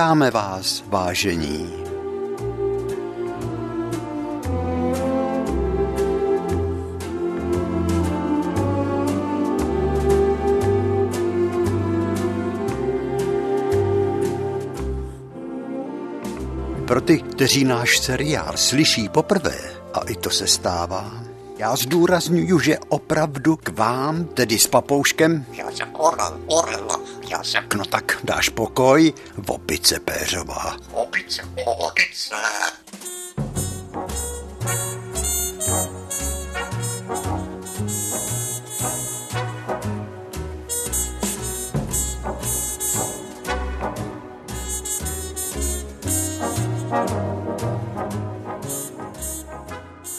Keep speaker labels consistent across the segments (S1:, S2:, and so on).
S1: Vítáme vás, vážení. Pro ty, kteří náš seriál slyší poprvé, a i to se stává, já zdůraznuju, že opravdu k vám, tedy s papouškem...
S2: Já jsem orel, orel, já jsem...
S1: No tak dáš pokoj, opice péřová.
S2: Opice, opice.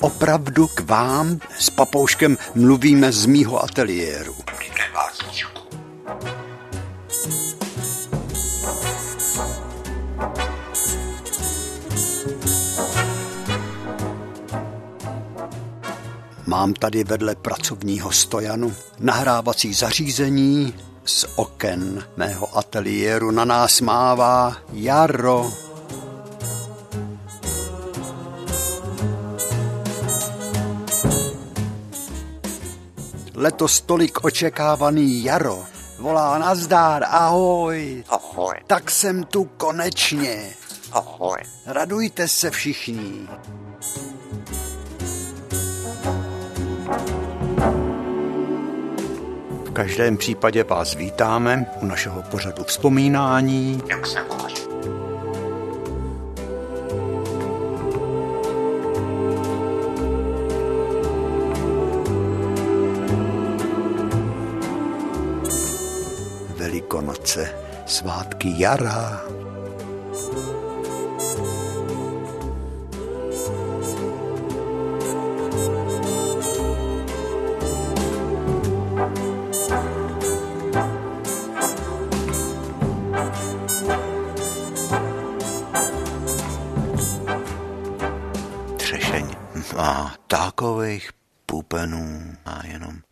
S1: Opravdu k vám s papouškem mluvíme z mýho ateliéru. Mám tady vedle pracovního stojanu nahrávací zařízení, z oken mého ateliéru na nás mává jaro. Letos tolik očekávaný jaro volá nazdár, ahoj,
S2: Ahoj,
S1: tak jsem tu konečně.
S2: ahoj.
S1: Radujte se všichni. V každém případě vás vítáme u našeho pořadu vzpomínání.
S2: Jak se máš?
S1: Velikonoce, svátky jara.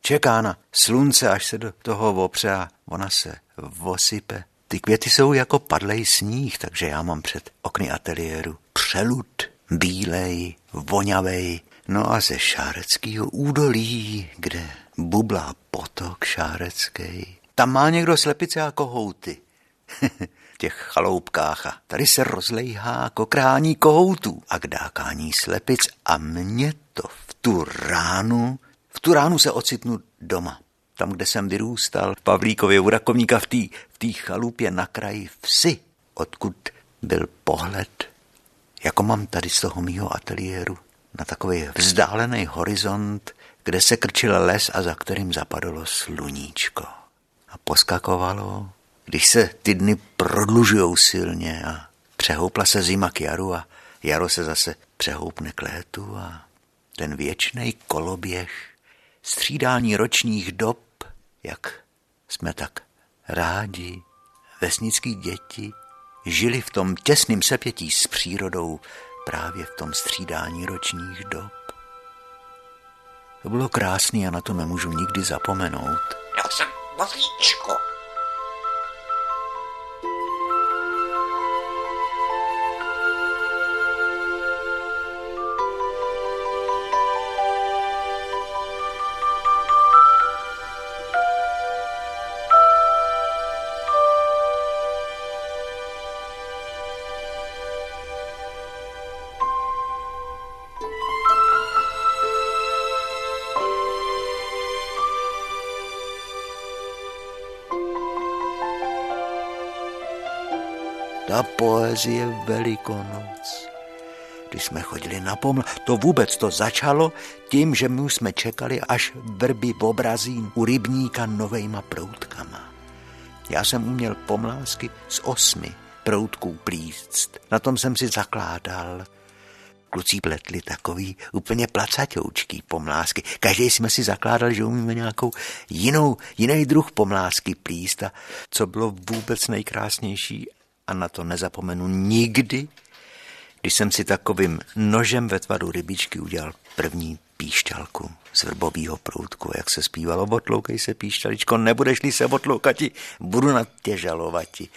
S1: Čeká na slunce, až se do toho opře a ona se osype. Ty květy jsou jako padlej sníh, takže já mám před okny ateliéru přelud, bílej, vonavej, no a ze šáreckého údolí, kde bublá potok šárecký. Tam má někdo slepice a kohouty. v těch chaloupkách a tady se rozlejhá kokrání kohoutů a kdákání slepic a mě to v tu ránu, v tu ránu se ocitnu doma. Tam, kde jsem vyrůstal, v Pavlíkově u Rakovníka v té v tý chalupě na kraji vsi, odkud byl pohled, jako mám tady z toho mýho ateliéru, na takový vzdálený horizont, kde se krčil les a za kterým zapadlo sluníčko. A poskakovalo, když se ty dny prodlužujou silně a přehoupla se zima k jaru a jaro se zase přehoupne k létu a ten věčný koloběh střídání ročních dob, jak jsme tak rádi, vesnický děti, žili v tom těsném sepětí s přírodou právě v tom střídání ročních dob. To bylo krásné a na to nemůžu nikdy zapomenout.
S2: Já jsem mazlíčko.
S1: Ta poezie Velikonoc. Když jsme chodili na poml, to vůbec to začalo tím, že my jsme čekali, až vrby obrazí u rybníka novejma proutkama. Já jsem uměl pomlásky z osmi proutků plíst. Na tom jsem si zakládal. Kluci pletli takový úplně placatoučký pomlásky. Každý jsme si zakládali, že umíme nějakou jinou, jiný druh pomlásky plíst a co bylo vůbec nejkrásnější a na to nezapomenu nikdy, když jsem si takovým nožem ve tvaru rybičky udělal první píšťalku z vrbového proutku, jak se zpívalo, otloukej se píšťaličko, nebudeš-li se otloukati, budu na tě žalovati.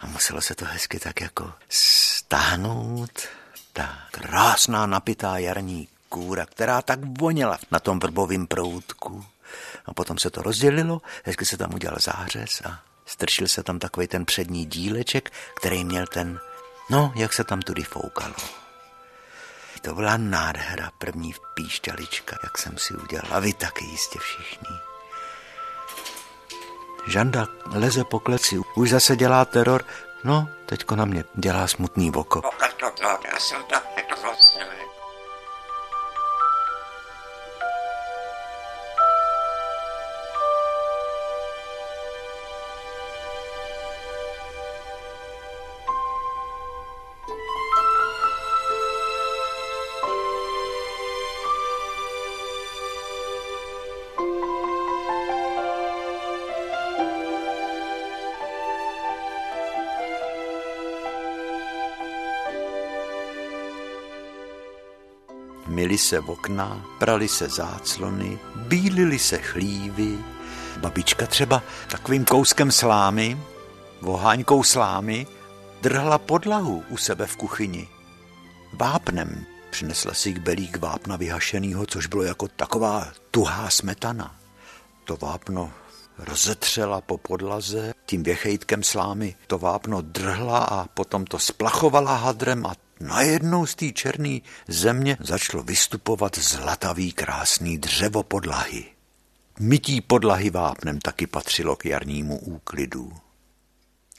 S1: a muselo se to hezky tak jako stáhnout. Ta krásná napitá jarní kůra, která tak voněla na tom vrbovém proutku. A potom se to rozdělilo, hezky se tam udělal zářez a strčil se tam takový ten přední díleček, který měl ten, no, jak se tam tudy foukalo. To byla nádhera, první píšťalička, jak jsem si udělal. A vy taky jistě všichni. Žanda leze po kleci, už zase dělá teror. No, teďko na mě dělá smutný oko. Myli se v okna, prali se záclony, bílily se chlívy. Babička třeba takovým kouskem slámy, voháňkou slámy, drhla podlahu u sebe v kuchyni. Vápnem přinesla si k belík vápna vyhašenýho, což bylo jako taková tuhá smetana. To vápno rozetřela po podlaze, tím věchejtkem slámy to vápno drhla a potom to splachovala hadrem a Najednou z té černé země začalo vystupovat zlatavý krásný dřevo podlahy. Mytí podlahy vápnem taky patřilo k jarnímu úklidu.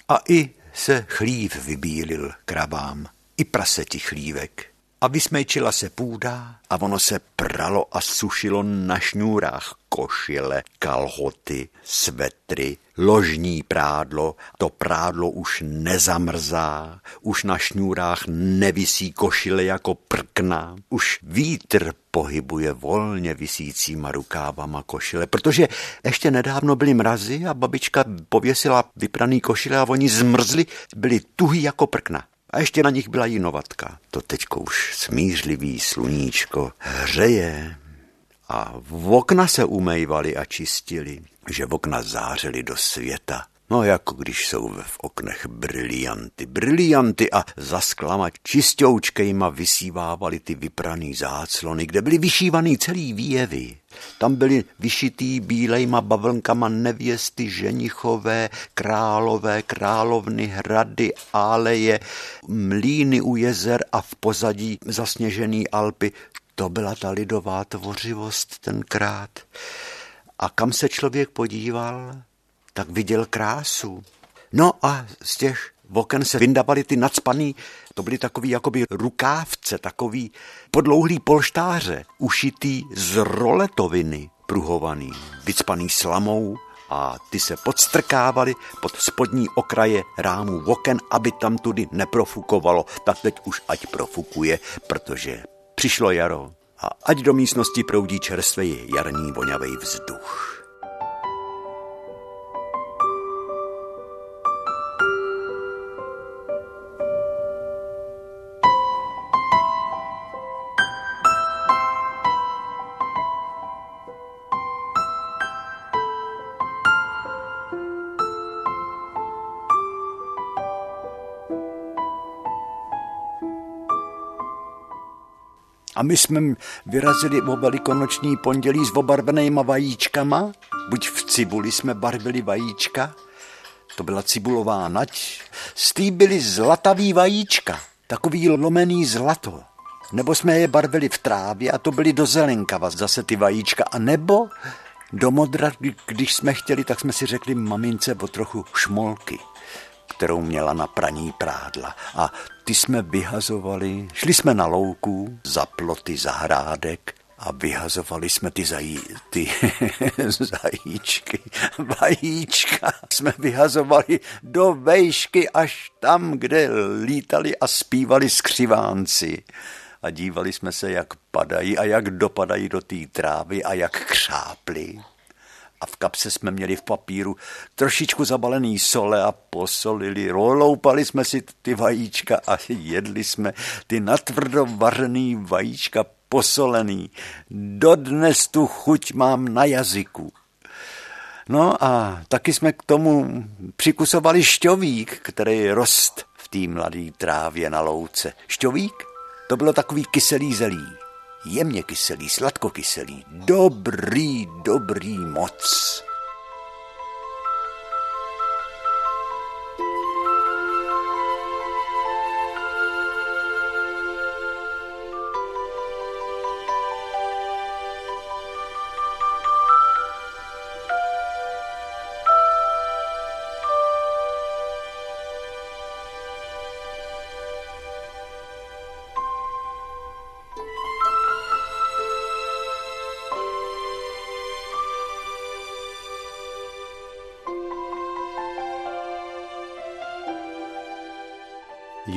S1: A i se chlív vybílil kravám, i praseti chlívek. A vysmejčila se půda a ono se pralo a sušilo na šňůrách košile, kalhoty, svetry, ložní prádlo. To prádlo už nezamrzá, už na šňůrách nevisí košile jako prkna, už vítr pohybuje volně visícíma rukávama košile, protože ještě nedávno byly mrazy a babička pověsila vypraný košile a oni zmrzli, byli tuhý jako prkna. A ještě na nich byla jinovatka. To teďko už smířlivý sluníčko hřeje a v okna se umejvali a čistili, že v okna zářily do světa. No jako když jsou v oknech brilianty, brilianty a za sklama čistoučkejma vysívávali ty vypraný záclony, kde byly vyšívaný celý výjevy. Tam byly vyšitý bílejma bavlnkama nevěsty, ženichové, králové, královny, hrady, áleje, mlíny u jezer a v pozadí zasněžený Alpy. To byla ta lidová tvořivost tenkrát. A kam se člověk podíval, tak viděl krásu. No a z těch oken se vyndavaly ty nadspaný, to byly takový jakoby rukávce, takový podlouhlý polštáře, ušitý z roletoviny, pruhovaný, vycpaný slamou a ty se podstrkávaly pod spodní okraje rámů oken, aby tam tudy neprofukovalo. Tak teď už ať profukuje, protože přišlo jaro a ať do místnosti proudí čerstvý jarní vonavý vzduch. A my jsme vyrazili o velikonoční pondělí s obarvenýma vajíčkama. Buď v cibuli jsme barvili vajíčka, to byla cibulová nať, z tý byly zlatavý vajíčka, takový lomený zlato. Nebo jsme je barvili v trávě a to byly do zelenkava zase ty vajíčka. A nebo do modra, když jsme chtěli, tak jsme si řekli mamince o trochu šmolky kterou měla na praní prádla. A ty jsme vyhazovali, šli jsme na louku za ploty zahrádek a vyhazovali jsme ty, zají, ty zajíčky, vajíčka. Jsme vyhazovali do vejšky až tam, kde lítali a zpívali skřivánci. A dívali jsme se, jak padají a jak dopadají do té trávy a jak křápli a v kapse jsme měli v papíru trošičku zabalený sole a posolili. Roloupali jsme si ty vajíčka a jedli jsme ty natvrdo vařený vajíčka posolený. Dodnes tu chuť mám na jazyku. No a taky jsme k tomu přikusovali šťovík, který rost v té mladé trávě na louce. Šťovík? To bylo takový kyselý zelí. Jemně kyselý, sladkokyselý. Dobrý, dobrý moc.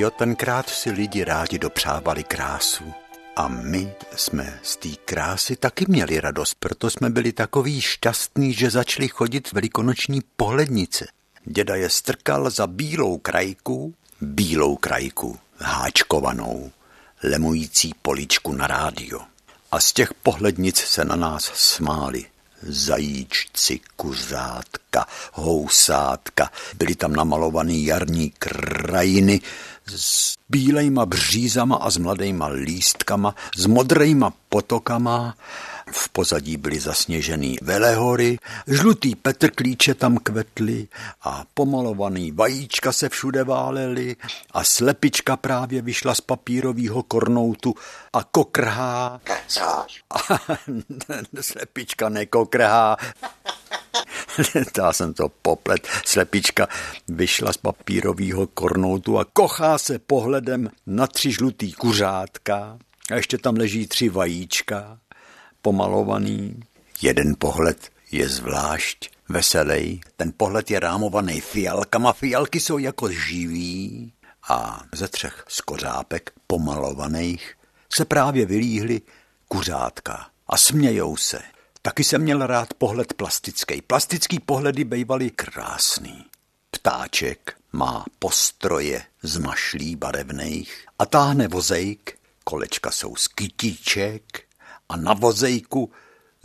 S1: Jo, tenkrát si lidi rádi dopřávali krásu. A my jsme z té krásy taky měli radost, proto jsme byli takový šťastní, že začali chodit velikonoční pohlednice. Děda je strkal za bílou krajku, bílou krajku, háčkovanou, lemující poličku na rádio. A z těch pohlednic se na nás smáli zajíčci, kuřátka, housátka. Byly tam namalovaný jarní krajiny s bílejma břízama a s mladejma lístkama, s modrejma potokama. V pozadí byly zasněžený velehory, žlutý petrklíče tam kvetly a pomalovaný vajíčka se všude válely a slepička právě vyšla z papírového kornoutu a kokrhá.
S2: Kecáš.
S1: slepička nekokrhá. Já jsem to poplet. Slepička vyšla z papírového kornoutu a kochá se pohledem na tři žlutý kuřátka. A ještě tam leží tři vajíčka, pomalovaný. Jeden pohled je zvlášť veselý. Ten pohled je rámovaný fialkama. Fialky jsou jako živý. A ze třech skořápek pomalovaných se právě vylíhly kuřátka a smějou se. Taky jsem měl rád pohled plastický. Plastický pohledy bývaly krásný. Ptáček má postroje z mašlí barevných a táhne vozejk, kolečka jsou z kytiček a na vozejku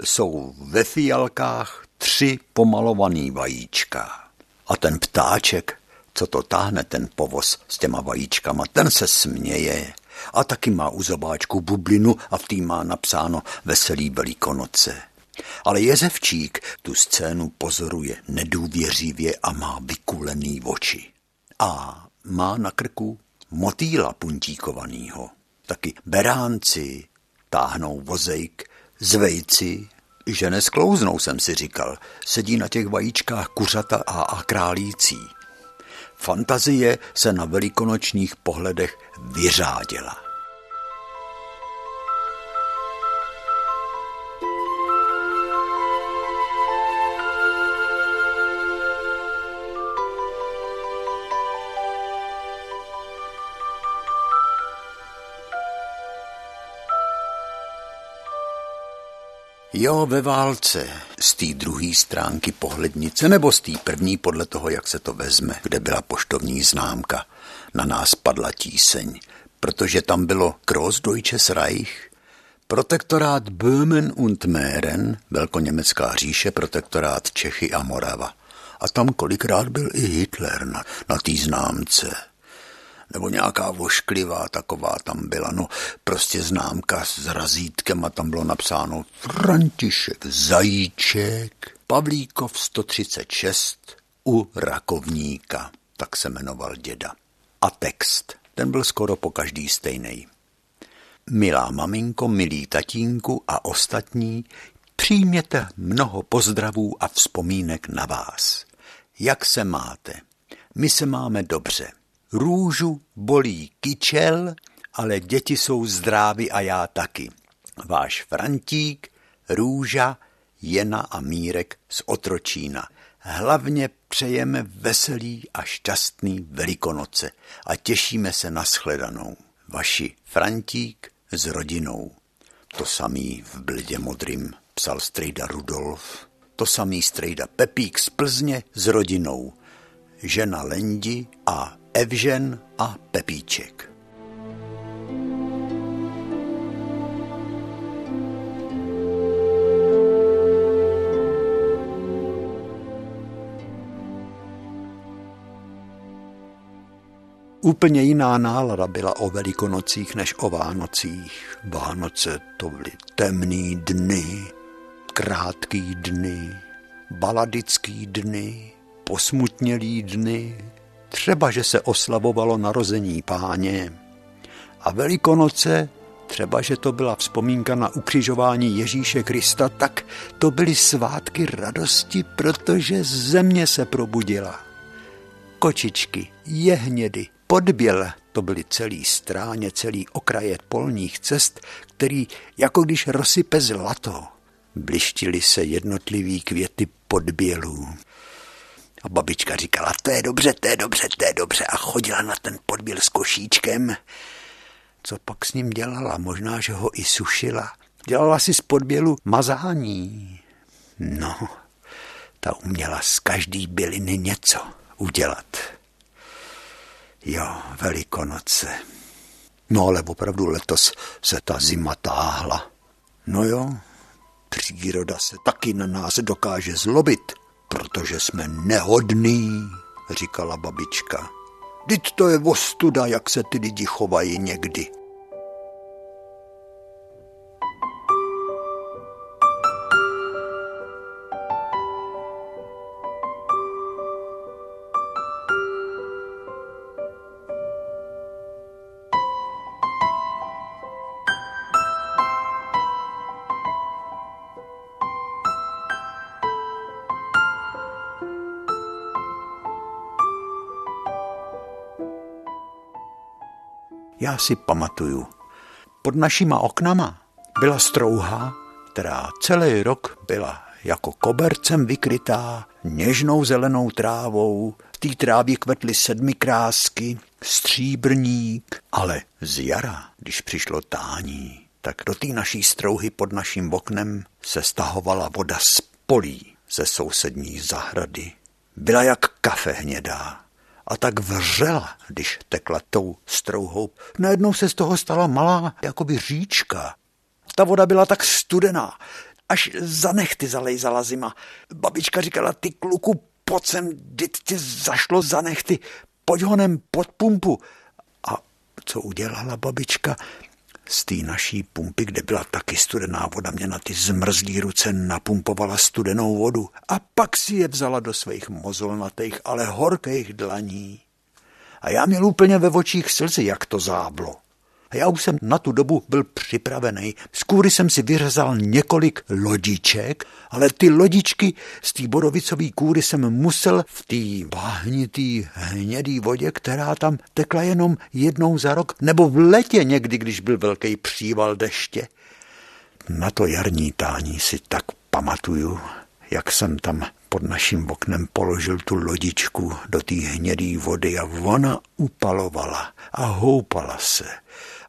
S1: jsou ve fialkách tři pomalovaný vajíčka. A ten ptáček, co to táhne ten povoz s těma vajíčkama, ten se směje a taky má u zobáčku bublinu a v tým má napsáno Veselý velikonoce. Ale Jezevčík tu scénu pozoruje nedůvěřivě a má vykulený oči. A má na krku motýla puntíkovanýho. Taky beránci táhnou vozejk z vejci, že nesklouznou, jsem si říkal. Sedí na těch vajíčkách kuřata a, a králící. Fantazie se na velikonočních pohledech vyřádila. Jo, ve válce, z té druhé stránky pohlednice, nebo z té první podle toho, jak se to vezme, kde byla poštovní známka. Na nás padla tíseň, protože tam bylo Großdeutsches Reich, protektorát Böhmen und Mähren, velkoněmecká říše, protektorát Čechy a Morava. A tam kolikrát byl i Hitler na, na té známce nebo nějaká vošklivá taková tam byla, no prostě známka s razítkem a tam bylo napsáno František Zajíček, Pavlíkov 136 u Rakovníka, tak se jmenoval děda. A text, ten byl skoro po každý stejný. Milá maminko, milý tatínku a ostatní, přijměte mnoho pozdravů a vzpomínek na vás. Jak se máte? My se máme dobře. Růžu bolí kyčel, ale děti jsou zdraví a já taky. Váš Frantík, Růža, Jena a Mírek z Otročína. Hlavně přejeme veselý a šťastný Velikonoce a těšíme se na shledanou. Vaši Frantík s rodinou. To samý v bledě modrým psal strejda Rudolf. To samý strejda Pepík z Plzně s rodinou. Žena Lendi a Evžen a Pepíček. Úplně jiná nálada byla o Velikonocích než o Vánocích. Vánoce to byly temný dny, krátký dny, baladický dny, posmutnělý dny, třeba že se oslavovalo narození páně. A Velikonoce, třeba že to byla vzpomínka na ukřižování Ježíše Krista, tak to byly svátky radosti, protože země se probudila. Kočičky, jehnědy, podběl, to byly celý stráně, celý okraje polních cest, který jako když rozsype zlato. Blištily se jednotlivý květy podbělů. A babička říkala, to je dobře, to je dobře, to je dobře a chodila na ten podběl s košíčkem. Co pak s ním dělala? Možná, že ho i sušila. Dělala si z podbělu mazání. No, ta uměla z každý byliny něco udělat. Jo, Velikonoce. No ale opravdu letos se ta zima táhla. No jo, příroda se taky na nás dokáže zlobit, protože jsme nehodní, říkala babička. Vždyť to je ostuda, jak se ty lidi chovají někdy. Si pamatuju. Pod našima oknama byla strouha, která celý rok byla jako kobercem vykrytá něžnou zelenou trávou. V té trávě kvetly sedmi krásky, stříbrník, ale z jara, když přišlo tání, tak do té naší strouhy pod naším oknem se stahovala voda z polí ze sousední zahrady. Byla jak kafe hnědá a tak vřela, když tekla tou strouhou. Najednou se z toho stala malá jakoby říčka. Ta voda byla tak studená, až za nechty zalejzala zima. Babička říkala, ty kluku, pojď sem, tě zašlo za nechty, pojď honem pod pumpu. A co udělala babička? Z té naší pumpy, kde byla taky studená voda, mě na ty zmrzlý ruce napumpovala studenou vodu a pak si je vzala do svých mozolnatých, ale horkých dlaní. A já měl úplně ve očích slzy, jak to záblo. A já už jsem na tu dobu byl připravený. Z kůry jsem si vyřezal několik lodiček, ale ty lodičky z té borovicové kůry jsem musel v té váhnitý hnědý vodě, která tam tekla jenom jednou za rok, nebo v letě někdy, když byl velký příval deště. Na to jarní tání si tak pamatuju, jak jsem tam pod naším oknem položil tu lodičku do té hnědé vody a ona upalovala a houpala se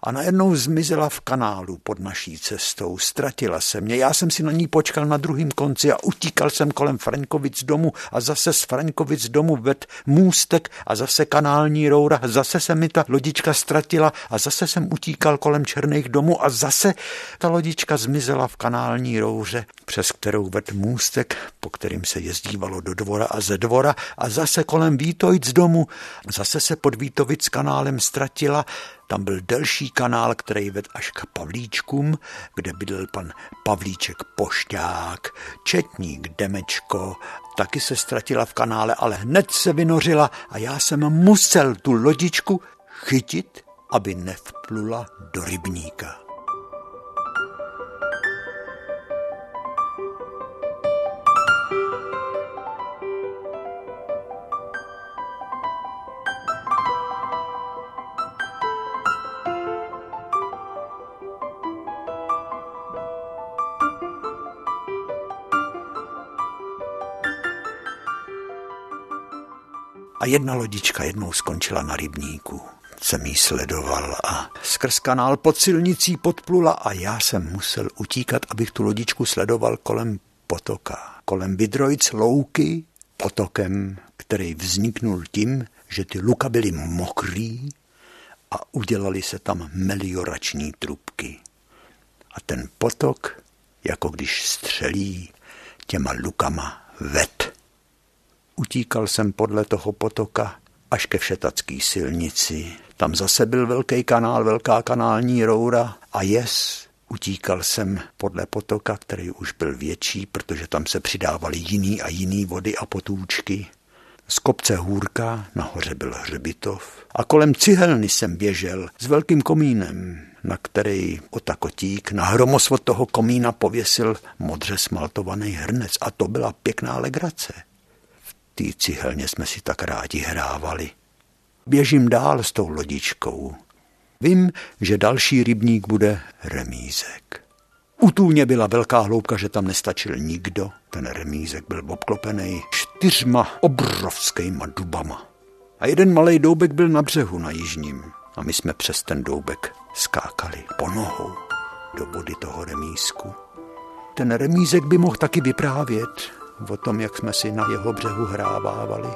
S1: a najednou zmizela v kanálu pod naší cestou. Ztratila se mě. Já jsem si na ní počkal na druhém konci a utíkal jsem kolem Frankovic domu a zase z Frankovic domu ved můstek a zase kanální roura. Zase se mi ta lodička ztratila a zase jsem utíkal kolem Černých domů a zase ta lodička zmizela v kanální rouře, přes kterou ved můstek, po kterým se jezdívalo do dvora a ze dvora a zase kolem Vítojc domu. Zase se pod Vítovic kanálem ztratila tam byl delší kanál, který ved až k Pavlíčkům, kde bydlel pan Pavlíček Pošťák, četník Demečko, taky se ztratila v kanále, ale hned se vynořila a já jsem musel tu lodičku chytit, aby nevplula do rybníka. Jedna lodička jednou skončila na rybníku. Jsem jí sledoval a skrz kanál pod silnicí podplula a já jsem musel utíkat, abych tu lodičku sledoval kolem potoka. Kolem Vidrojc louky potokem, který vzniknul tím, že ty luka byly mokrý a udělali se tam meliorační trubky. A ten potok, jako když střelí těma lukama vet. Utíkal jsem podle toho potoka až ke Všetacký silnici. Tam zase byl velký kanál, velká kanální roura a jes. Utíkal jsem podle potoka, který už byl větší, protože tam se přidávaly jiný a jiný vody a potůčky. Z kopce Hůrka nahoře byl hřbitov a kolem cihelny jsem běžel s velkým komínem, na který otakotík na hromosvod toho komína pověsil modře smaltovaný hrnec a to byla pěkná legrace. Té cihelně jsme si tak rádi hrávali. Běžím dál s tou lodičkou. Vím, že další rybník bude remízek. U tůně byla velká hloubka, že tam nestačil nikdo. Ten remízek byl obklopený čtyřma obrovskýma dubama. A jeden malý doubek byl na břehu na jižním. A my jsme přes ten doubek skákali po nohou do vody toho remízku. Ten remízek by mohl taky vyprávět o tom, jak jsme si na jeho břehu hrávávali.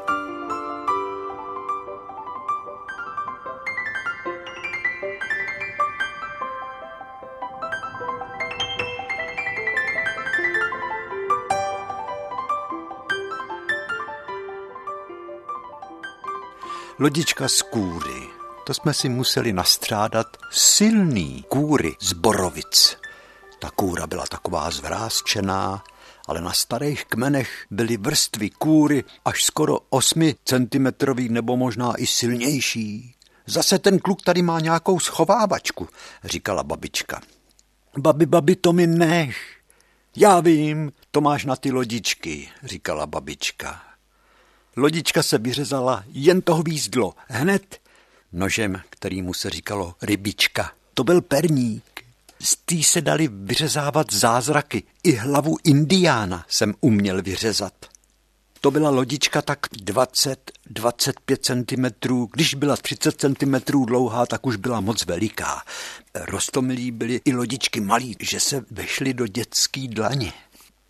S1: Lodička z kůry. To jsme si museli nastrádat silný kůry z borovic. Ta kůra byla taková zvrázčená, ale na starých kmenech byly vrstvy kůry až skoro 8 centimetrový nebo možná i silnější. Zase ten kluk tady má nějakou schovávačku, říkala babička. Babi, babi, to mi nech. Já vím, to máš na ty lodičky, říkala babička. Lodička se vyřezala, jen to hvízdlo, hned nožem, kterýmu se říkalo rybička. To byl perník. Z tý se dali vyřezávat zázraky. I hlavu indiána jsem uměl vyřezat. To byla lodička tak 20-25 cm. Když byla 30 cm dlouhá, tak už byla moc veliká. Rostomilí byly i lodičky malí, že se vešly do dětský dlaně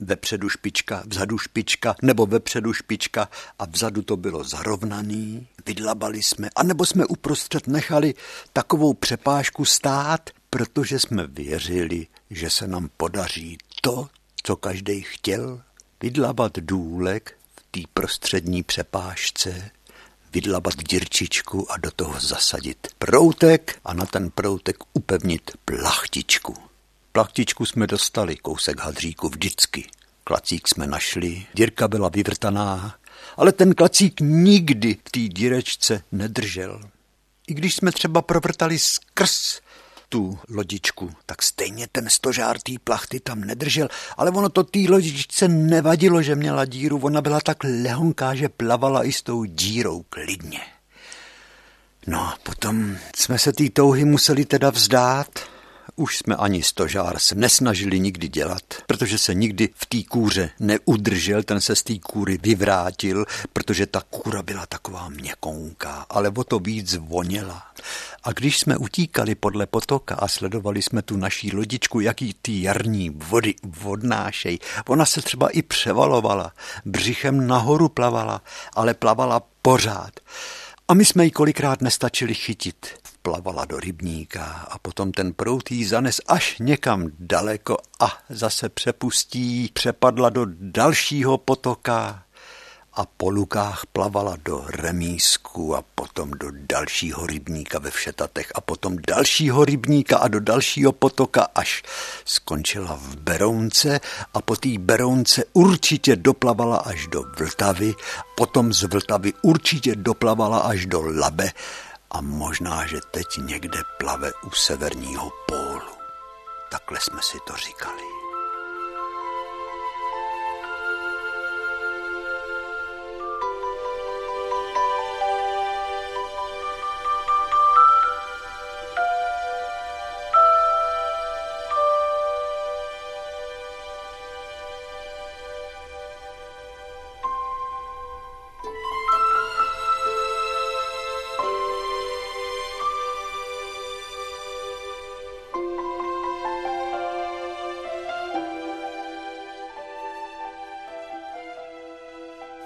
S1: vepředu špička, vzadu špička, nebo vepředu špička a vzadu to bylo zarovnaný, vydlabali jsme, anebo jsme uprostřed nechali takovou přepážku stát, protože jsme věřili, že se nám podaří to, co každý chtěl, vydlabat důlek v té prostřední přepážce, vydlabat dírčičku a do toho zasadit proutek a na ten proutek upevnit plachtičku. Plachtičku jsme dostali, kousek hadříku vždycky. Klacík jsme našli, dírka byla vyvrtaná, ale ten klacík nikdy v té dírečce nedržel. I když jsme třeba provrtali skrz tu lodičku, tak stejně ten stožár té plachty tam nedržel, ale ono to té lodičce nevadilo, že měla díru, ona byla tak lehonká, že plavala i s tou dírou klidně. No, potom jsme se té touhy museli teda vzdát už jsme ani stožár se nesnažili nikdy dělat, protože se nikdy v té kůře neudržel, ten se z té kůry vyvrátil, protože ta kůra byla taková měkonká, ale o to víc voněla. A když jsme utíkali podle potoka a sledovali jsme tu naší lodičku, jaký ty jarní vody vodnášej, ona se třeba i převalovala, břichem nahoru plavala, ale plavala pořád. A my jsme ji kolikrát nestačili chytit vplavala do rybníka a potom ten prout jí zanes až někam daleko a zase přepustí, přepadla do dalšího potoka a po lukách plavala do remísku a potom do dalšího rybníka ve Všetatech a potom dalšího rybníka a do dalšího potoka, až skončila v Berounce a po té Berounce určitě doplavala až do Vltavy, potom z Vltavy určitě doplavala až do Labe a možná, že teď někde plave u severního pólu. Takhle jsme si to říkali.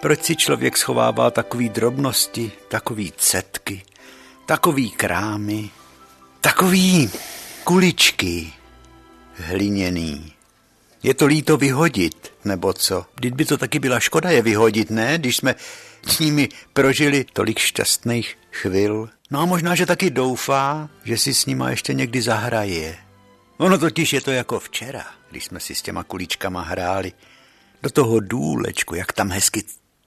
S1: Proč si člověk schovává takový drobnosti, takový cetky, takový krámy, takový kuličky hliněný? Je to líto vyhodit, nebo co. Vždyť by to taky byla škoda je vyhodit, ne? Když jsme s nimi prožili tolik šťastných chvil. No a možná, že taky doufá, že si s nima ještě někdy zahraje. Ono totiž je to jako včera, když jsme si s těma kuličkama hráli. Do toho důlečku, jak tam hezky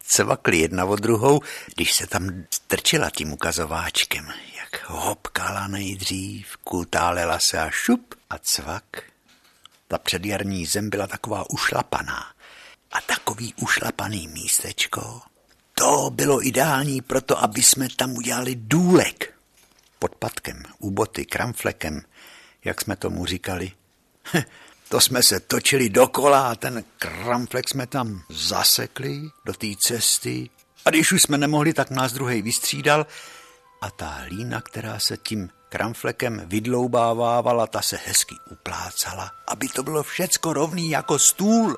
S1: cvakli jedna od druhou, když se tam strčila tím ukazováčkem, jak hopkala nejdřív, kutálela se a šup a cvak. Ta předjarní zem byla taková ušlapaná. A takový ušlapaný místečko, to bylo ideální proto, aby jsme tam udělali důlek. Pod patkem, u boty, kramflekem, jak jsme tomu říkali. To jsme se točili dokola a ten kramflek jsme tam zasekli do té cesty. A když už jsme nemohli, tak nás druhý vystřídal a ta hlína, která se tím kramflekem vydloubávávala, ta se hezky uplácala, aby to bylo všecko rovný jako stůl.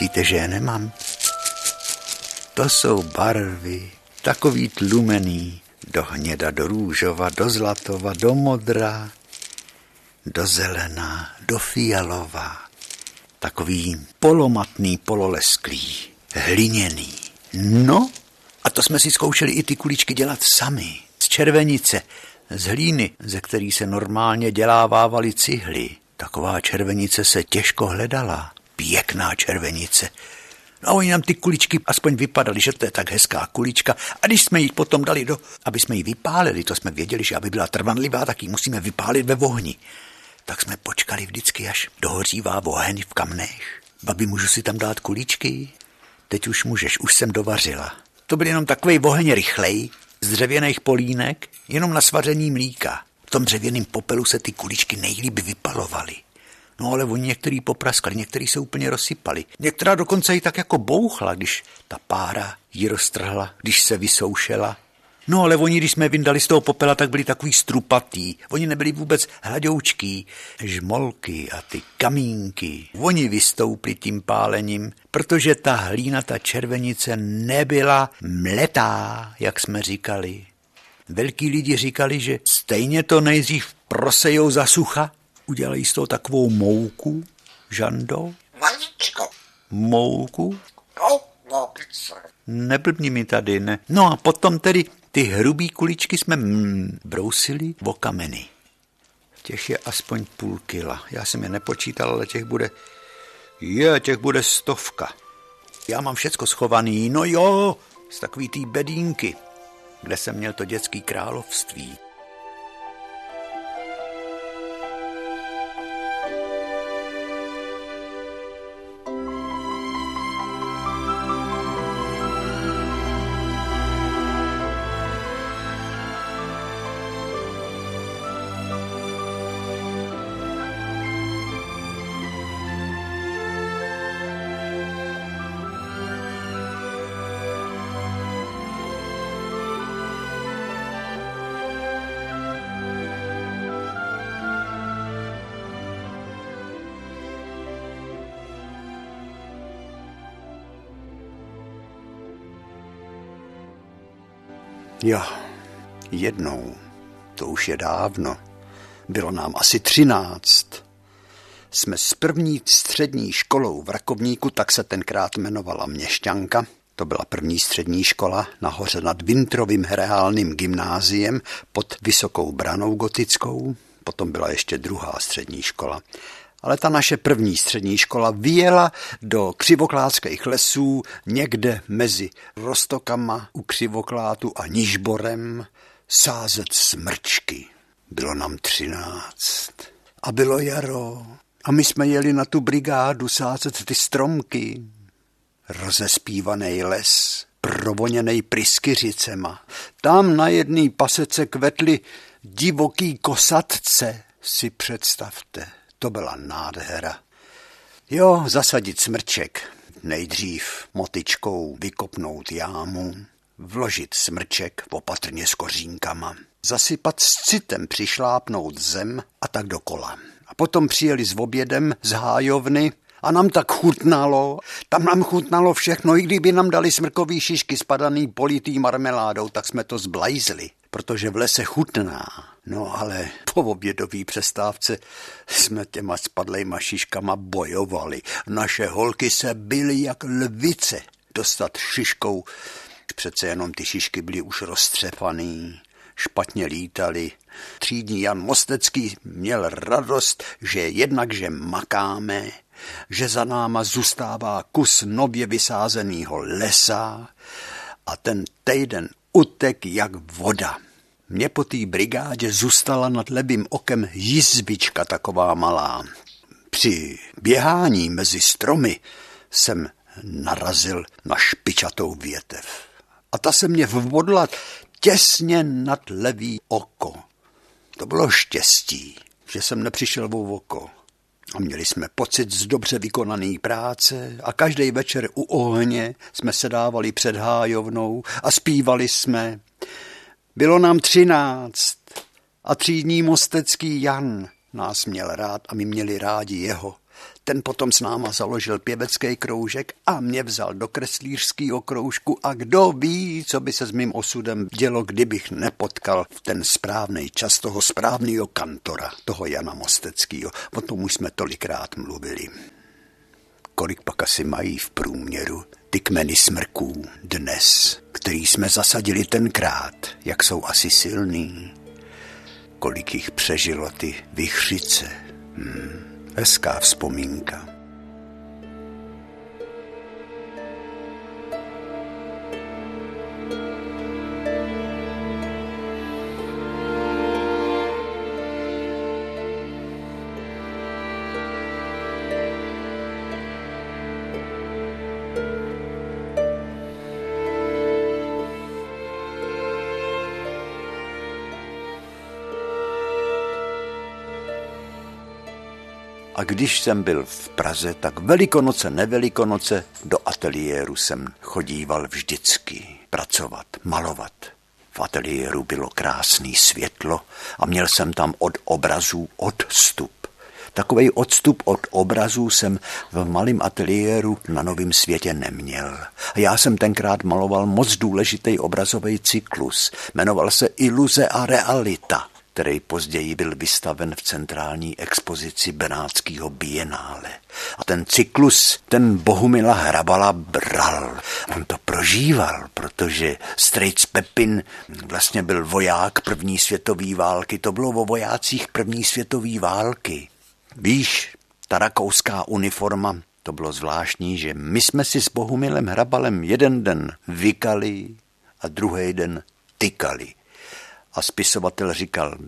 S1: Myslíte, že je nemám? To jsou barvy, takový tlumený, do hněda, do růžova, do zlatova, do modra, do zelená, do fialová. Takový polomatný, pololesklý, hliněný. No, a to jsme si zkoušeli i ty kuličky dělat sami, z červenice, z hlíny, ze který se normálně dělávávaly cihly. Taková červenice se těžko hledala pěkná červenice. No a oni nám ty kuličky aspoň vypadaly, že to je tak hezká kulička. A když jsme ji potom dali do, aby jsme ji vypálili, to jsme věděli, že aby byla trvanlivá, tak ji musíme vypálit ve vohni. Tak jsme počkali vždycky, až dohořívá oheň v kamnech. Babi, můžu si tam dát kuličky? Teď už můžeš, už jsem dovařila. To byl jenom takový oheň rychlej, z dřevěných polínek, jenom na svaření mlíka. V tom dřevěném popelu se ty kuličky nejlíp vypalovaly. No ale oni některý popraskali, některý se úplně rozsypali. Některá dokonce i tak jako bouchla, když ta pára ji roztrhla, když se vysoušela. No ale oni, když jsme vyndali z toho popela, tak byli takový strupatý. Oni nebyli vůbec hladoučký. Žmolky a ty kamínky. Oni vystoupili tím pálením, protože ta hlína, ta červenice nebyla mletá, jak jsme říkali. Velký lidi říkali, že stejně to nejdřív prosejou za sucha, udělají z toho takovou mouku, Žando?
S2: Maličko.
S1: Mouku?
S2: No, no,
S1: Neblbni mi tady, ne. No a potom tedy ty hrubý kuličky jsme mm, brousili o kameny. Těch je aspoň půl kila. Já jsem je nepočítal, ale těch bude... Je, těch bude stovka. Já mám všecko schovaný, no jo, z takový tý bedínky, kde jsem měl to dětský království. Jo, jednou, to už je dávno, bylo nám asi třináct. Jsme s první střední školou v Rakovníku, tak se tenkrát jmenovala Měšťanka. To byla první střední škola nahoře nad Vintrovým reálným gymnáziem pod Vysokou branou gotickou. Potom byla ještě druhá střední škola ale ta naše první střední škola vyjela do křivoklátských lesů někde mezi Rostokama u Křivoklátu a Nižborem sázet smrčky. Bylo nám třináct. A bylo jaro. A my jsme jeli na tu brigádu sázet ty stromky. Rozespívaný les, provoněnej pryskyřicema. Tam na jedný pasece kvetly divoký kosatce, si představte. To byla nádhera. Jo, zasadit smrček. Nejdřív motičkou vykopnout jámu, vložit smrček opatrně s kořínkama, zasypat s citem přišlápnout zem a tak dokola. A potom přijeli s obědem z hájovny
S3: A nám tak chutnalo, tam nám chutnalo všechno, i kdyby nám dali smrkový šišky spadaný politý marmeládou, tak jsme to zblajzli, protože v lese chutná. No ale po obědové přestávce jsme těma spadlejma šiškama bojovali. Naše holky se byly jak lvice dostat šiškou. Přece jenom ty šišky byly už roztřepaný, špatně lítali. Třídní Jan Mostecký měl radost, že jednak, že makáme, že za náma zůstává kus nově vysázeného lesa a ten týden utek jak voda. Mě po té brigádě zůstala nad levým okem jizbička taková malá. Při běhání mezi stromy jsem narazil na špičatou větev. A ta se mě vvodla těsně nad levý oko. To bylo štěstí, že jsem nepřišel v oko. A měli jsme pocit z dobře vykonané práce a každý večer u ohně jsme se dávali před hájovnou a zpívali jsme. Bylo nám třináct a třídní mostecký Jan nás měl rád a my měli rádi jeho. Ten potom s náma založil pěvecký kroužek a mě vzal do kreslířského kroužku a kdo ví, co by se s mým osudem dělo, kdybych nepotkal v ten správný čas toho správného kantora, toho Jana Mosteckého. O tom už jsme tolikrát mluvili. Kolik pak asi mají v průměru ty kmeny smrků dnes, který jsme zasadili tenkrát, jak jsou asi silný. Kolik jich přežilo ty vychřice. Hmm. Hezká vzpomínka.
S1: A když jsem byl v Praze, tak velikonoce, nevelikonoce, do ateliéru jsem chodíval vždycky pracovat, malovat. V ateliéru bylo krásný světlo a měl jsem tam od obrazů odstup. Takový odstup od obrazů jsem v malém ateliéru na Novém světě neměl. Já jsem tenkrát maloval moc důležitý obrazový cyklus. Jmenoval se Iluze a realita který později byl vystaven v centrální expozici Benátského bienále. A ten cyklus ten Bohumila Hrabala bral. On to prožíval, protože Straits Pepin vlastně byl voják první světové války. To bylo o vojácích první světové války. Víš, ta rakouská uniforma, to bylo zvláštní, že my jsme si s Bohumilem Hrabalem jeden den vykali a druhý den tykali. A spisovatel říkal,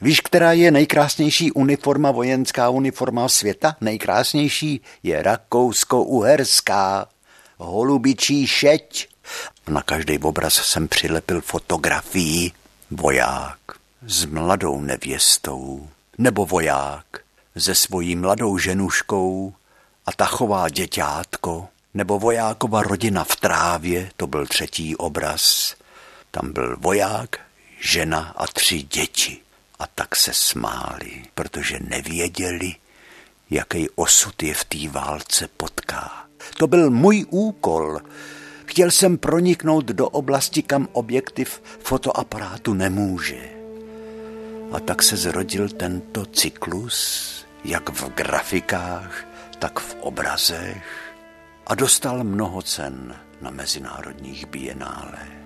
S1: víš, která je nejkrásnější uniforma, vojenská uniforma světa? Nejkrásnější je rakousko-uherská, holubičí šeť. Na každý obraz jsem přilepil fotografii voják s mladou nevěstou, nebo voják se svojí mladou ženuškou a tachová děťátko, nebo vojákova rodina v trávě, to byl třetí obraz. Tam byl voják žena a tři děti. A tak se smáli, protože nevěděli, jaký osud je v té válce potká. To byl můj úkol. Chtěl jsem proniknout do oblasti, kam objektiv fotoaparátu nemůže. A tak se zrodil tento cyklus, jak v grafikách, tak v obrazech a dostal mnoho cen na mezinárodních bienálech.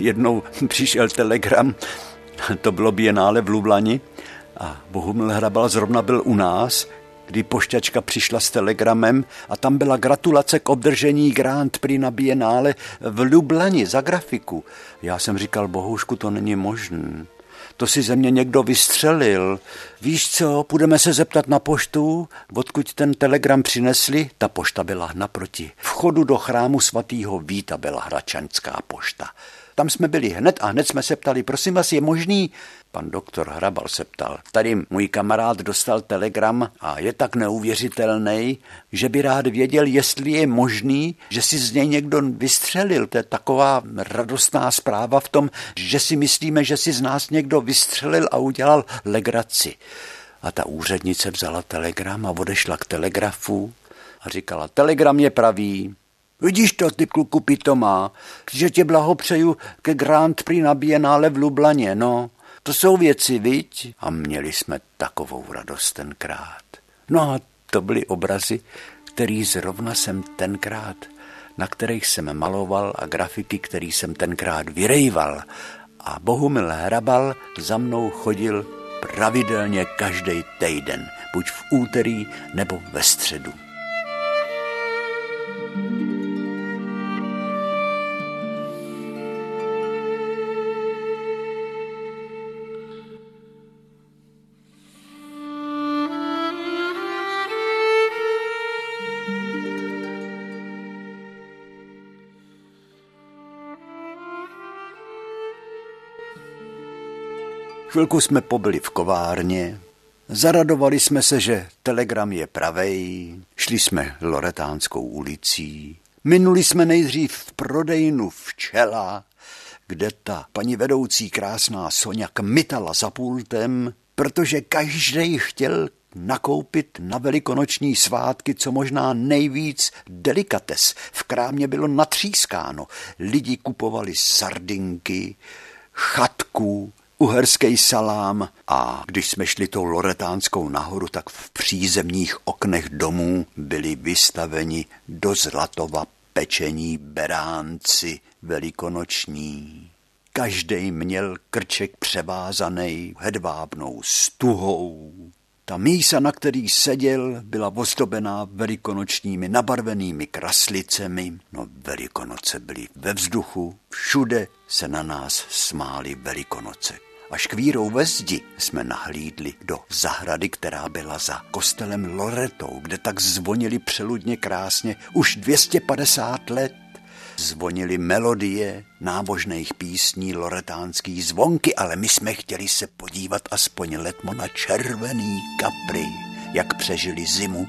S1: Jednou přišel telegram, to bylo bienále v Lublani a Bohumil Hrabal zrovna byl u nás, kdy pošťačka přišla s telegramem a tam byla gratulace k obdržení Grand Prix na bienále v Lublani za grafiku. Já jsem říkal, bohoušku, to není možné.
S3: to si ze mě někdo vystřelil. Víš co, půjdeme se zeptat na poštu, odkud ten telegram přinesli? Ta pošta byla naproti. Vchodu do chrámu svatého Víta byla hračanská pošta. Tam jsme byli hned a hned jsme se ptali, prosím vás, je možný? Pan doktor Hrabal se ptal. Tady můj kamarád dostal telegram a je tak neuvěřitelný, že by rád věděl, jestli je možný, že si z něj někdo vystřelil. To je taková radostná zpráva v tom, že si myslíme, že si z nás někdo vystřelil a udělal legraci. A ta úřednice vzala telegram a odešla k telegrafu a říkala, telegram je pravý, Vidíš to, ty kluku pitomá, že tě blahopřeju ke Grand Prix na Bienále v Lublaně, no. To jsou věci, viď? A měli jsme takovou radost tenkrát. No a to byly obrazy, který zrovna jsem tenkrát, na kterých jsem maloval a grafiky, který jsem tenkrát vyrejval. A Bohumil Hrabal za mnou chodil pravidelně každý týden, buď v úterý nebo ve středu. Chvilku jsme pobyli v kovárně, zaradovali jsme se, že telegram je pravej, šli jsme Loretánskou ulicí, minuli jsme nejdřív v prodejnu včela, kde ta paní vedoucí krásná Sonia kmitala za pultem, protože každý chtěl nakoupit na velikonoční svátky co možná nejvíc delikates. V krámě bylo natřískáno. Lidi kupovali sardinky, chatku, uherský salám a když jsme šli tou Loretánskou nahoru, tak v přízemních oknech domů byli vystaveni do zlatova pečení beránci velikonoční. Každý měl krček převázaný hedvábnou stuhou. Ta mísa, na který seděl, byla ozdobená velikonočními nabarvenými kraslicemi. No velikonoce byly ve vzduchu, všude se na nás smály velikonoce. Až kvírou ve zdi jsme nahlídli do zahrady, která byla za kostelem Loretou, kde tak zvonili přeludně krásně už 250 let. Zvonili melodie nábožných písní loretánský zvonky, ale my jsme chtěli se podívat aspoň letmo na červený kapry, jak přežili zimu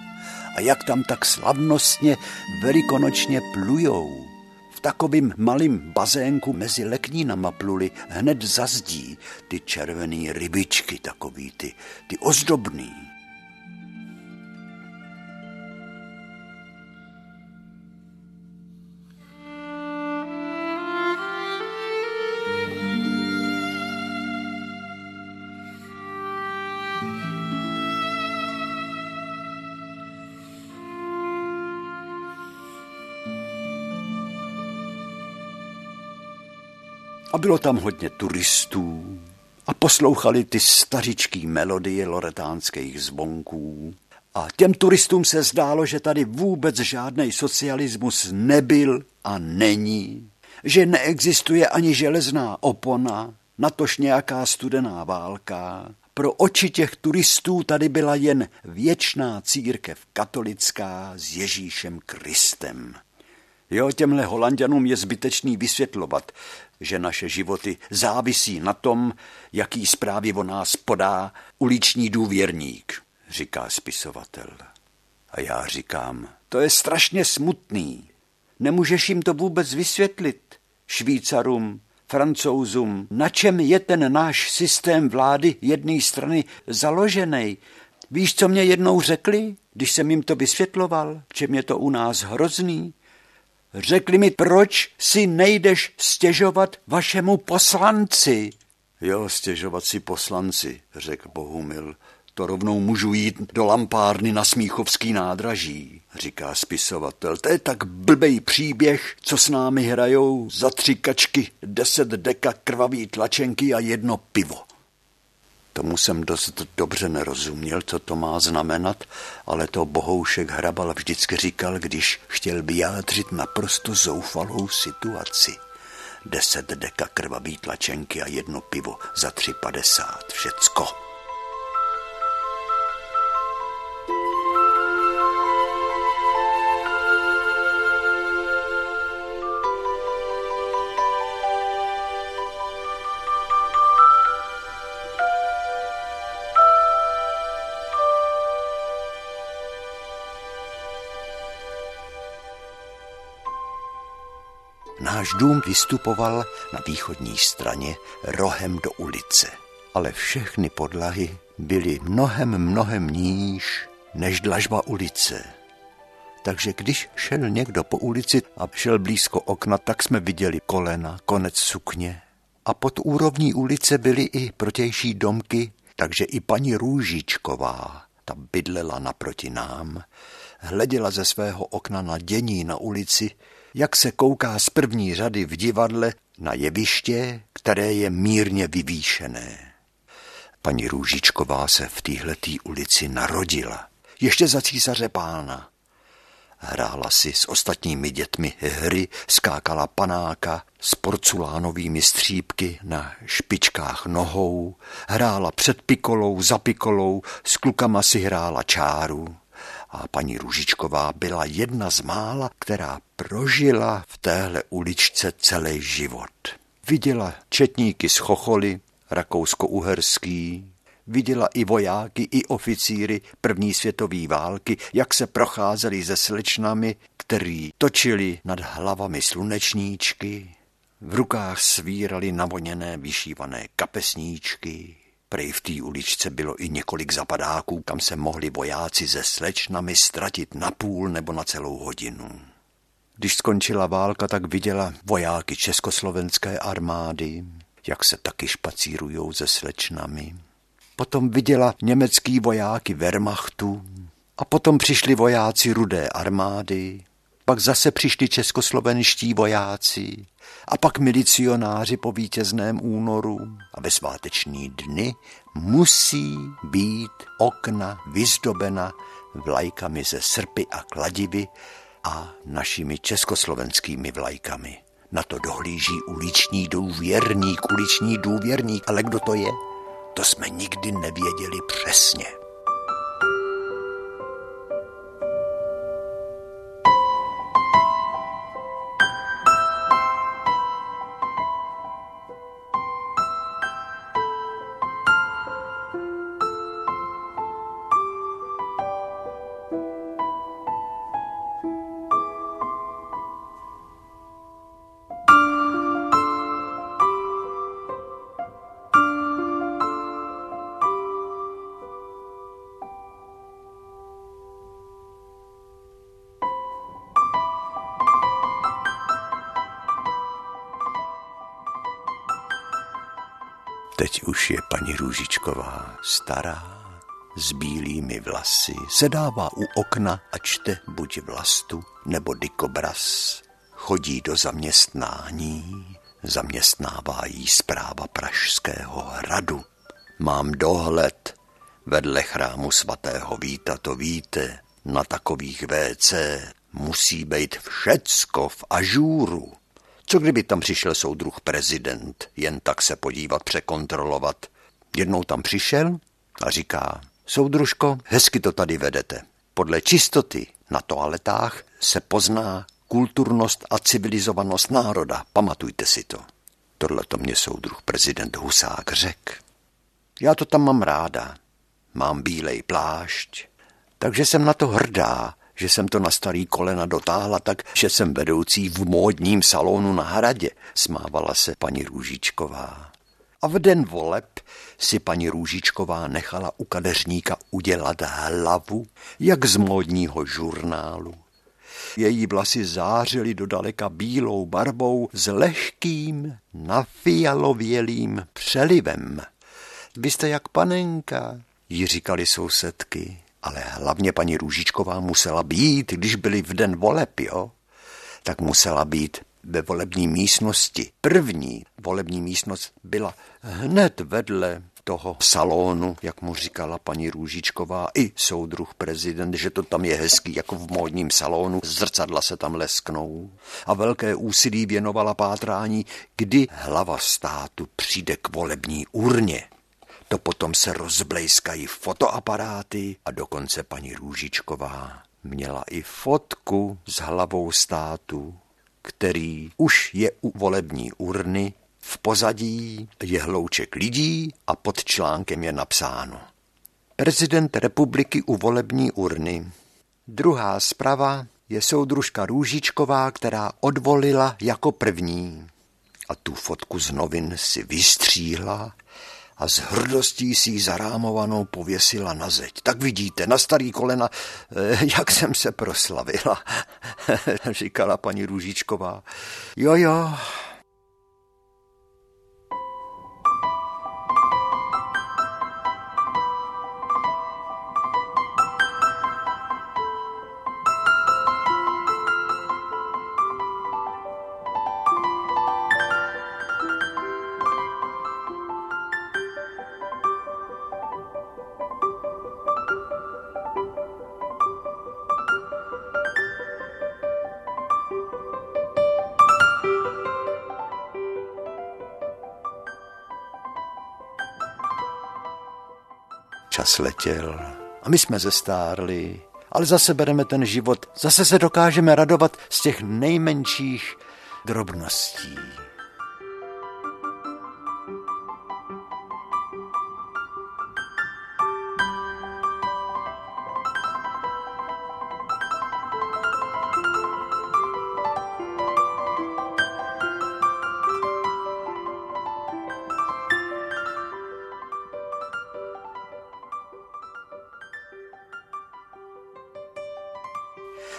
S3: a jak tam tak slavnostně velikonočně plujou takovým malým bazénku mezi leknínama pluli hned za zdí ty červený rybičky, takový ty, ty ozdobný. A bylo tam hodně turistů a poslouchali ty stařičký melodie loretánských zvonků. A těm turistům se zdálo, že tady vůbec žádný socialismus nebyl a není, že neexistuje ani železná opona, natož nějaká studená válka. Pro oči těch turistů tady byla jen věčná církev katolická s Ježíšem Kristem. Jo, těmhle holanděnům je zbytečný vysvětlovat, že naše životy závisí na tom, jaký zprávy o nás podá uliční důvěrník, říká spisovatel. A já říkám, to je strašně smutný. Nemůžeš jim to vůbec vysvětlit. Švýcarům, francouzům, na čem je ten náš systém vlády jedné strany založený. Víš, co mě jednou řekli, když jsem jim to vysvětloval, čem je to u nás hrozný? Řekli mi, proč si nejdeš stěžovat vašemu poslanci. Jo, stěžovat si poslanci, řekl Bohumil. To rovnou můžu jít do lampárny na Smíchovský nádraží, říká spisovatel. To je tak blbej příběh, co s námi hrajou za tři kačky, deset deka krvavý tlačenky a jedno pivo. Tomu jsem dost dobře nerozuměl, co to má znamenat, ale to Bohoušek Hrabal vždycky říkal, když chtěl vyjádřit naprosto zoufalou situaci. deset deka krvavý tlačenky a jedno pivo za tři padesát. Všecko. Náš dům vystupoval na východní straně rohem do ulice, ale všechny podlahy byly mnohem, mnohem níž než dlažba ulice. Takže když šel někdo po ulici a šel blízko okna, tak jsme viděli kolena, konec sukně. A pod úrovní ulice byly i protější domky, takže i paní Růžičková, ta bydlela naproti nám, hleděla ze svého okna na dění na ulici jak se kouká z první řady v divadle na jeviště, které je mírně vyvýšené. Paní Růžičková se v téhletý ulici narodila, ještě za císaře pána. Hrála si s ostatními dětmi hry, skákala panáka s porculánovými střípky na špičkách nohou, hrála před pikolou, za pikolou, s klukama si hrála čáru a paní Růžičková byla jedna z mála, která prožila v téhle uličce celý život. Viděla četníky z Chocholy, rakousko-uherský, viděla i vojáky, i oficíry první světové války, jak se procházeli se slečnami, který točili nad hlavami slunečníčky, v rukách svírali navoněné vyšívané kapesníčky, Prej v té uličce bylo i několik zapadáků, kam se mohli vojáci ze slečnami ztratit na půl nebo na celou hodinu. Když skončila válka, tak viděla vojáky československé armády, jak se taky špacírujou se slečnami. Potom viděla německý vojáky Wehrmachtu a potom přišli vojáci rudé armády, pak zase přišli českoslovenští vojáci a pak milicionáři po vítězném únoru a ve sváteční dny musí být okna vyzdobena vlajkami ze srpy a kladivy a našimi československými vlajkami. Na to dohlíží uliční důvěrník, uliční důvěrník, ale kdo to je? To jsme nikdy nevěděli přesně. S bílými vlasy, sedává u okna a čte buď vlastu nebo dikobraz. Chodí do zaměstnání, zaměstnává jí zpráva Pražského hradu. Mám dohled, vedle chrámu svatého Víta to víte, na takových WC musí být všecko v ažúru. Co kdyby tam přišel soudruh prezident, jen tak se podívat, překontrolovat. Jednou tam přišel a říká, soudružko, hezky to tady vedete. Podle čistoty na toaletách se pozná kulturnost a civilizovanost národa. Pamatujte si to. Tohle to mě soudruh prezident Husák řek. Já to tam mám ráda. Mám bílej plášť, takže jsem na to hrdá že jsem to na starý kolena dotáhla tak, že jsem vedoucí v módním salonu na hradě, smávala se paní Růžičková. A v den voleb si paní Růžičková nechala u kadeřníka udělat hlavu, jak z módního žurnálu. Její vlasy zářily do daleka bílou barbou s lehkým, nafialovělým přelivem. Vy jste jak panenka, jí říkali sousedky ale hlavně paní Růžičková musela být, když byli v den voleb, jo, tak musela být ve volební místnosti. První volební místnost byla hned vedle toho salonu, jak mu říkala paní Růžičková, i soudruh prezident, že to tam je hezký, jako v módním salonu, zrcadla se tam lesknou. A velké úsilí věnovala pátrání, kdy hlava státu přijde k volební urně. To potom se rozblejskají fotoaparáty a dokonce paní Růžičková měla i fotku s hlavou státu, který už je u volební urny, v pozadí je hlouček lidí a pod článkem je napsáno Prezident republiky u volební urny. Druhá zprava je soudružka Růžičková, která odvolila jako první. A tu fotku z novin si vystříhla a s hrdostí si ji zarámovanou pověsila na zeď. Tak vidíte, na starý kolena, eh, jak jsem se proslavila, říkala paní Růžičková. Jo, jo, Čas letěl a my jsme zestárli, ale zase bereme ten život, zase se dokážeme radovat z těch nejmenších drobností.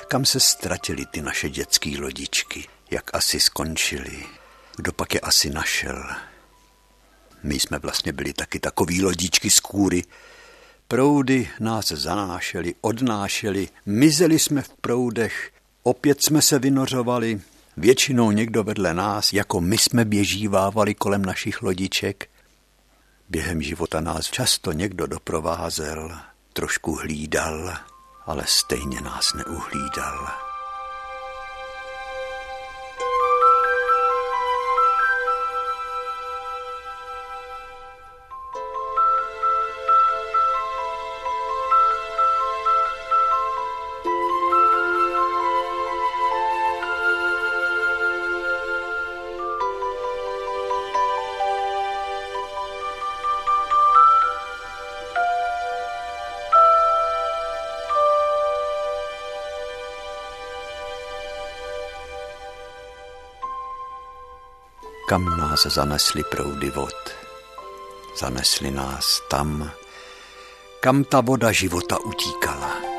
S3: Kam se ztratili ty naše dětské lodičky? Jak asi skončili? Kdo pak je asi našel? My jsme vlastně byli taky takový lodičky z kůry. Proudy nás zanášely, odnášely, mizeli jsme v proudech, opět jsme se vynořovali, většinou někdo vedle nás, jako my jsme běžívávali kolem našich lodiček. Během života nás často někdo doprovázel, trošku hlídal, ale stejně nás neuhlídal. Kam nás zanesly proudy vod. Zanesly nás tam, kam ta voda života utíkala.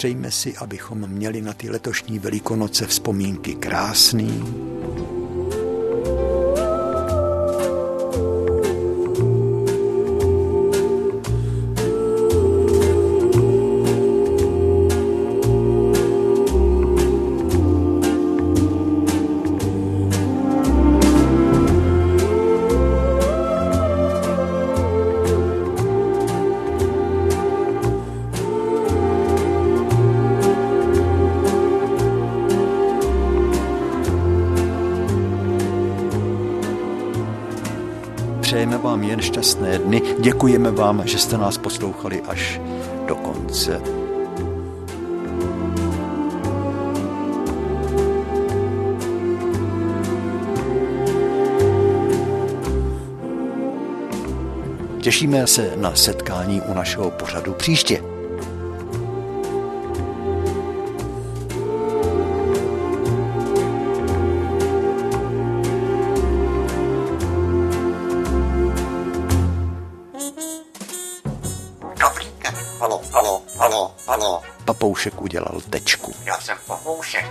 S3: Přejme si, abychom měli na ty letošní velikonoce vzpomínky krásný, šťastné dny. Děkujeme vám, že jste nás poslouchali až do konce.
S1: Těšíme se na setkání u našeho pořadu příště. Papoušek udělal tečku.
S2: Já jsem papoušek.